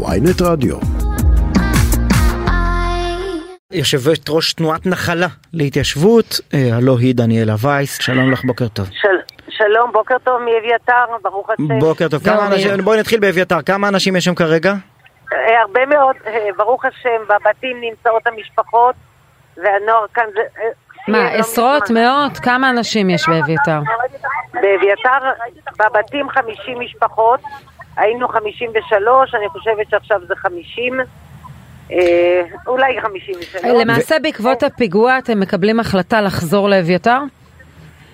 ויינט רדיו. יושבת ראש תנועת נחלה להתיישבות, אה, הלא היא דניאלה וייס, שלום לך, בוקר טוב. של... שלום, בוקר טוב מאביתר, ברוך השם. בוקר טוב, כמה אנשים, בואי נתחיל באביתר, כמה אנשים יש שם כרגע? אה, הרבה מאוד, אה, ברוך השם, בבתים נמצאות המשפחות, והנוער כאן זה... מה, עשרות. מאות? כמה אנשים יש באביתר? באביתר, בבתים 50 משפחות, היינו 53, אני חושבת שעכשיו זה 50, אה, אולי 53. למעשה בעקבות הפיגוע אתם מקבלים החלטה לחזור לאביתר?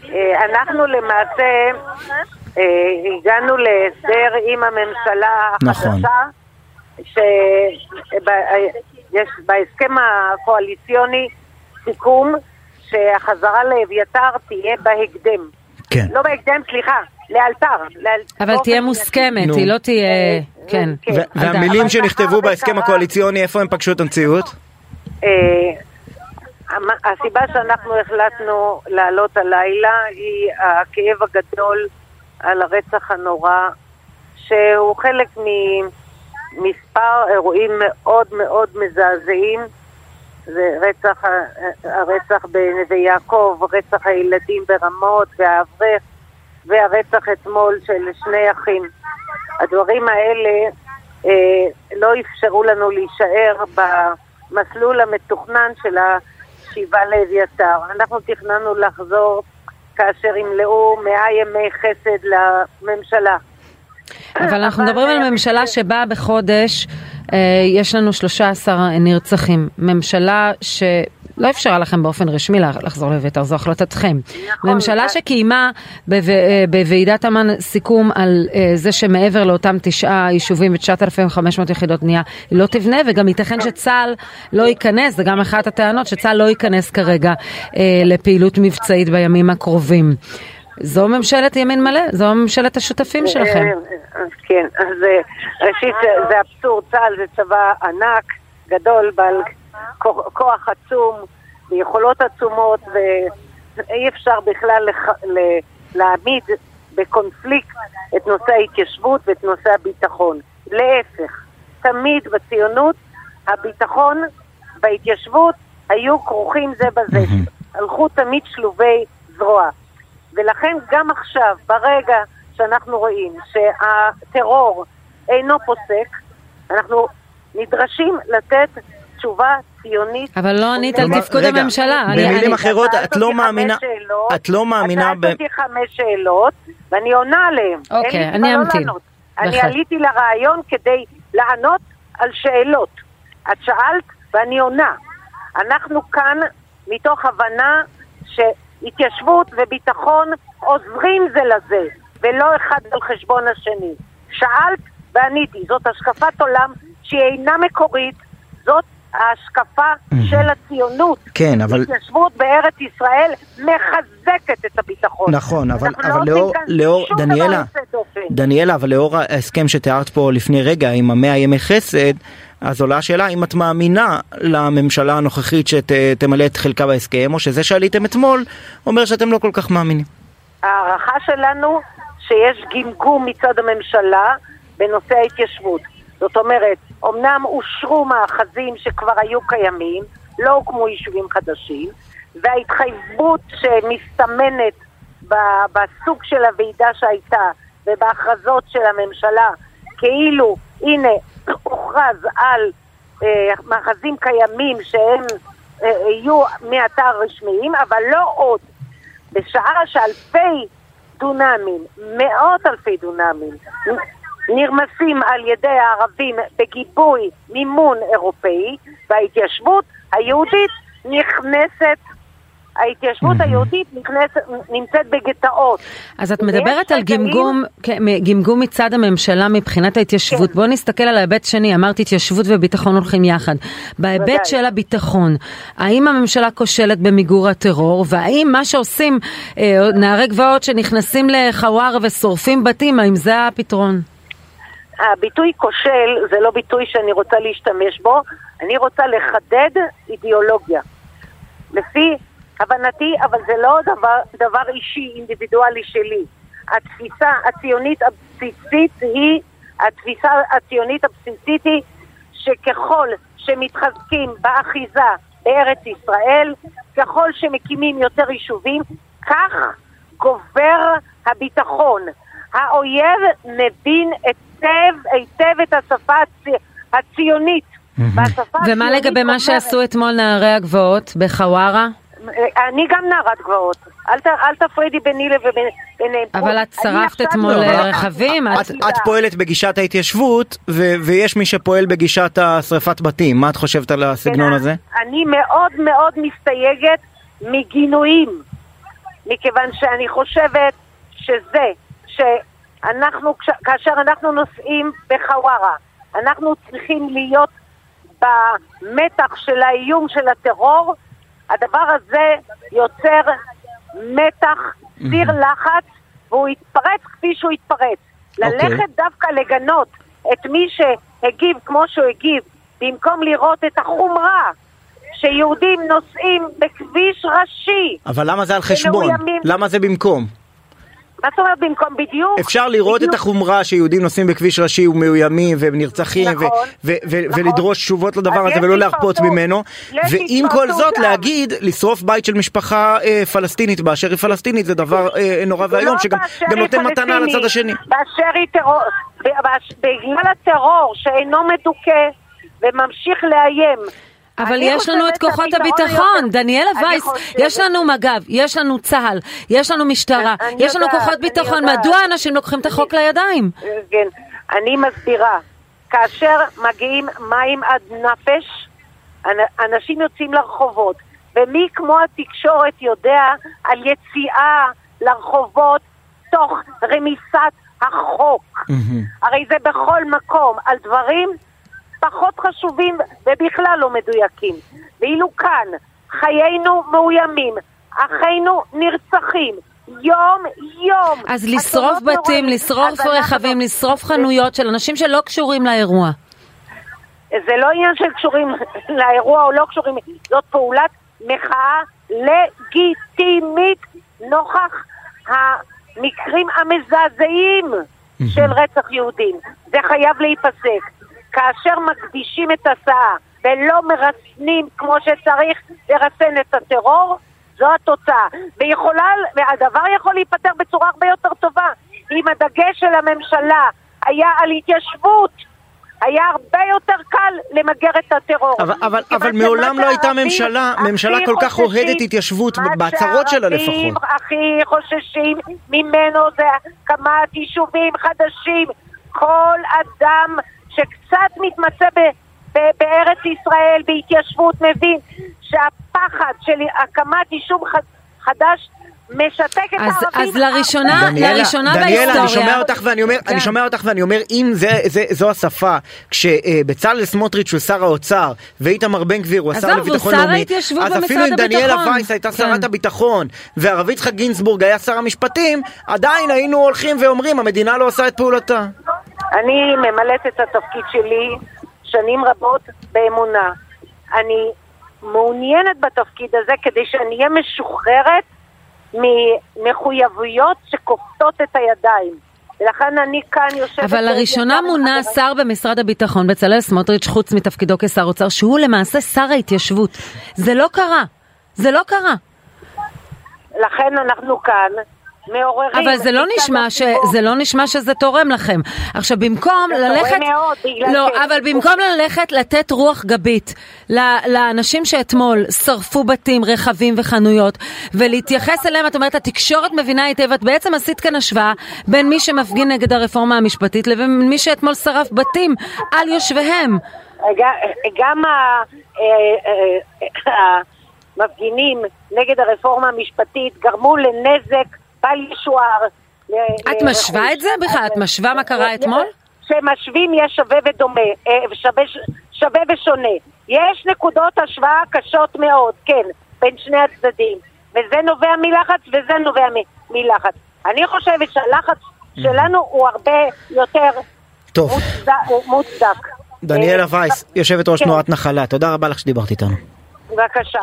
אה, אנחנו למעשה אה, הגענו להסדר עם הממשלה נכון. החדשה, שיש בהסכם הקואליציוני סיכום שהחזרה לאביתר תהיה בהקדם. כן. לא בהקדם, סליחה, לאלתר. לאל- אבל תהיה. מוסכמת. היא לא תהיה... כן. כן. על והמילים שנכתבו בהסכם הקואליציוני, איפה הם פגשו את המציאות? אה, הסיבה שאנחנו החלטנו לעלות הלילה היא הכאב הגדול על הרצח הנורא, שהוא חלק ממספר אירועים מאוד מאוד מזעזעים. זה רצח, הרצח בנווה יעקב, רצח הילדים ברמות והאברך והרצח אתמול של שני אחים. הדברים האלה אה, לא אפשרו לנו להישאר במסלול המתוכנן של השיבה לאביתר. אנחנו תכננו לחזור כאשר ימלאו מאה ימי חסד לממשלה. אבל אנחנו מדברים על אה, ממשלה שבאה בחודש, אה, יש לנו 13 נרצחים. ממשלה שלא אפשרה לכם באופן רשמי לח- לחזור לביתר, זו החלטתכם. נכון. ממשלה שקיימה אה, בוועידת אמ"ן סיכום על אה, זה שמעבר לאותם תשעה יישובים ו-9,500 יחידות בנייה היא לא תבנה, וגם ייתכן שצה"ל לא ייכנס, זה גם אחת הטענות, שצה"ל לא ייכנס כרגע אה, לפעילות מבצעית בימים הקרובים. זו ממשלת ימין מלא, זו ממשלת השותפים שלכם. אה, כן, אז אה, ראשית זה- אבסורד, צה"ל זה צבא ענק, גדול, בעל כוח- עצום, ויכולות עצומות, ואי אפשר בכלל להעמיד בקונפליקט את נושא ההתיישבות ואת נושא הביטחון. להפך, תמיד בציונות הביטחון וההתיישבות היו כרוכים זה בזה, הלכו תמיד שלובי זרוע. ולכן גם עכשיו, ברגע שאנחנו רואים שהטרור אינו פוסק, אנחנו נדרשים לתת תשובה ציונית. אבל לא ענית על תפקוד רגע, הממשלה. במילים אחרות, את לא מאמינה, שאלות, את לא מאמינה את ב... שאלת אותי חמש שאלות, ואני עונה עליהן. אוקיי, אני לא אמתין. לענות. אני. עליתי לרעיון כדי לענות על שאלות. את שאלת ואני עונה. אנחנו כאן מתוך הבנה שהתיישבות וביטחון עוזרים זה לזה, ולא אחד על חשבון השני. שאלת ועניתי. זאת השקפת עולם שהיא אינה מקורית, זאת ההשקפה של הציונות. כן, אבל... התיישבות בארץ ישראל מחזקת את הביטחון. נכון, אבל, אנחנו לא עושים לאור, כאן לאור שום דבר דניאלה. דניאלה, אבל לאור ההסכם שתיארת פה לפני רגע עם המאה ימי חסד, אז עולה השאלה אם את מאמינה לממשלה הנוכחית שתמלא את חלקה בהסכם, או שזה שעליתם אתמול אומר שאתם לא כל כך מאמינים. ההערכה שלנו שיש גמגום מצד הממשלה בנושא ההתיישבות. זאת אומרת, אמנם אושרו מאחזים שכבר היו קיימים, לא הוקמו יישובים חדשים, וההתחייבות שמסתמנת בסוג של הוועידה שהייתה ובהכרזות של הממשלה, כאילו, הנה, הוכרז על אה, מאחזים קיימים שהם אה, יהיו מעתה רשמיים, אבל לא עוד. בשעה שאלפי דונמים, מאות אלפי דונמים, נרמסים על ידי הערבים בגיבוי מימון אירופאי, וההתיישבות היהודית נכנסת, ההתיישבות היהודית נכנסת, נמצאת בגטאות. אז את מדברת על גמגום, כן, גמגום מצד הממשלה מבחינת ההתיישבות. כן. בואו נסתכל על ההיבט שני, אמרת התיישבות וביטחון הולכים יחד. בהיבט. של הביטחון, האם הממשלה כושלת במיגור הטרור, והאם מה שעושים אה, נערי גבעות שנכנסים לחווארה ושורפים בתים, האם זה הפתרון? הביטוי כושל זה לא ביטוי שאני רוצה להשתמש בו, אני רוצה לחדד אידיאולוגיה. לפי הבנתי, אבל זה לא דבר, דבר אישי, אינדיבידואלי שלי. התפיסה הציונית הבסיסית היא התפיסה הציונית הבסיסית היא שככל שמתחזקים באחיזה בארץ ישראל, ככל שמקימים יותר יישובים, כך גובר הביטחון. האויב מבין היטב היטב את השפה הצי... הציונית. ומה לגבי מה שעשו אתמול נערי הגבעות בחווארה? אני גם נערת גבעות. אל, ת, אל תפרידי ביני לביניהם. אבל את שרפת אתמול לא, רכבים, את- את, את פועלת בגישת ההתיישבות, ו- ויש מי שפועל בגישת השרפת בתים. מה את חושבת על הסגנון הזה? אני מאוד מאוד מסתייגת מגינויים, מכיוון שאני חושבת שזה, שאנחנו, כאשר אנחנו נוסעים בחווארה, אנחנו צריכים להיות במתח של האיום של הטרור, הדבר הזה יוצר מתח, סיר לחץ, והוא יתפרץ כפי שהוא יתפרץ. אוקיי. ללכת דווקא לגנות את מי שהגיב כמו שהוא הגיב, במקום לראות את החומרה שיהודים נוסעים בכביש ראשי. אבל למה זה על חשבון? למה זה במקום? מה זאת אומרת במקום? בדיוק. אפשר לראות את בדיוק. החומרה שיהודים נוסעים בכביש ראשי ומאוימים ונרצחים ו- נכון, ו- ו- נכון. ולדרוש תשובות לדבר הזה ולא להרפות. ממנו ועם כל זאת גם. להגיד לשרוף בית של משפחה אה, פלסטינית באשר היא פלסטינית זה דבר אה, נורא ואיום לא שגם נותן מתנה לצד השני. באשר היא טרור, בגלל הטרור שאינו מדוכא וממשיך לאיים. אבל יש לנו את כוחות הביטחון, יותר- דניאלה וייס, חושבת- יש לנו מג"ב, יש לנו צה"ל, יש לנו משטרה, אני יש לנו יודעת, כוחות ביטחון, יודעת. מדוע אנשים לוקחים את החוק לידיים? כן, אני מסבירה. כאשר מגיעים מים עד נפש, אנ- אנשים יוצאים לרחובות. ומי כמו התקשורת יודע על יציאה לרחובות תוך רמיסת החוק? הרי זה בכל מקום, על דברים פחות חשובים ובכלל לא מדויקים. ואילו כאן חיינו מאוימים, אחינו נרצחים, יום יום. אז לשרוף בתים. לשרוף אז אנחנו- רכבים, לשרוף חנויות של אנשים שלא קשורים לאירוע. זה לא עניין של קשורים לאירוע או לא קשורים, זאת פעולת מחאה לגיטימית נוכח המקרים המזעזעים של רצח יהודים. זה חייב להיפסק. כאשר מקדישים את הסאה ולא מרסנים כמו שצריך לרסן את הטרור, זו התוצאה. ויכולה, והדבר יכול להיפתר בצורה הרבה יותר טובה. אם הדגש של הממשלה היה על התיישבות, היה הרבה יותר קל למגר את הטרור. אבל, אבל, אבל מעולם לא הייתה שהערבים ממשלה, ממשלה כל כך אוהדת התיישבות, מה בהצהרות שלה שהערבים לפחות. הכי חוששים ממנו זה הקמת יישובים חדשים. כל אדם שקצת מתמצא ב- ב- בארץ ישראל, בהתיישבות, מבין שהפחד של הקמת יישוב חדש משתק את אז- הערבים. אז לראשונה- הרבה. לראשונה דניאלה, בהיסטוריה. אני שומע אותך ואני אומר, כן. אני שומע אותך ואני אומר, אם זה, זה, זו השפה, כשבצלאל סמוטריץ' הוא שר האוצר, ואיתמר בן גביר הוא השר לביטחון לאומי, אז אפילו אם דניאלה. וייס הייתה כן. שרת הביטחון, והרב יצחק גינזבורג היה שר המשפטים, עדיין היינו הולכים ואומרים, המדינה לא עושה את פעולתה. אני ממלאת את התפקיד שלי שנים רבות באמונה. אני מעוניינת בתפקיד הזה כדי שאני אהיה משוחררת ממחויבויות שכופתות את הידיים. ולכן אני כאן יושבת... אבל לראשונה מונה שר במשרד הביטחון, בצלאל סמוטריץ', חוץ מתפקידו כשר אוצר, שהוא למעשה שר ההתיישבות. זה לא קרה. זה לא קרה. לכן אנחנו כאן מעוררים... אבל זה לא נשמע ש... הציבור. זה לא נשמע שזה תורם לכם. עכשיו במקום זה ללכת... תורם מאוד, בגלל לא, ש- אבל במקום ללכת לתת רוח גבית ל- לאנשים שאתמול שרפו בתים, רכבים וחנויות, ולהתייחס אליהם, את אומרת, התקשורת מבינה היטב, את בעצם עשית כאן השוואה בין מי שמפגין נגד הרפורמה המשפטית לבין מי שאתמול שרף בתים על יושביהם. גם- גם ה- אה, אה, המפגינים נגד הרפורמה המשפטית גרמו לנזק בל ישוער. ל- את לרכוש. משווה את זה בכלל? את משווה מה קרה אתמול? כשמשווים יש שווה ודומה, אה, שווה, שווה ושונה. יש נקודות השוואה קשות מאוד, כן, בין שני הצדדים. וזה נובע מלחץ וזה נובע מלחץ. אני חושבת שהלחץ שלנו הוא הרבה יותר טוב, מוצדק. מוצדק. דניאלה אה, וייס, יושבת ראש כן. תנועת נחלה, תודה רבה לך שדיברת איתנו. בבקשה.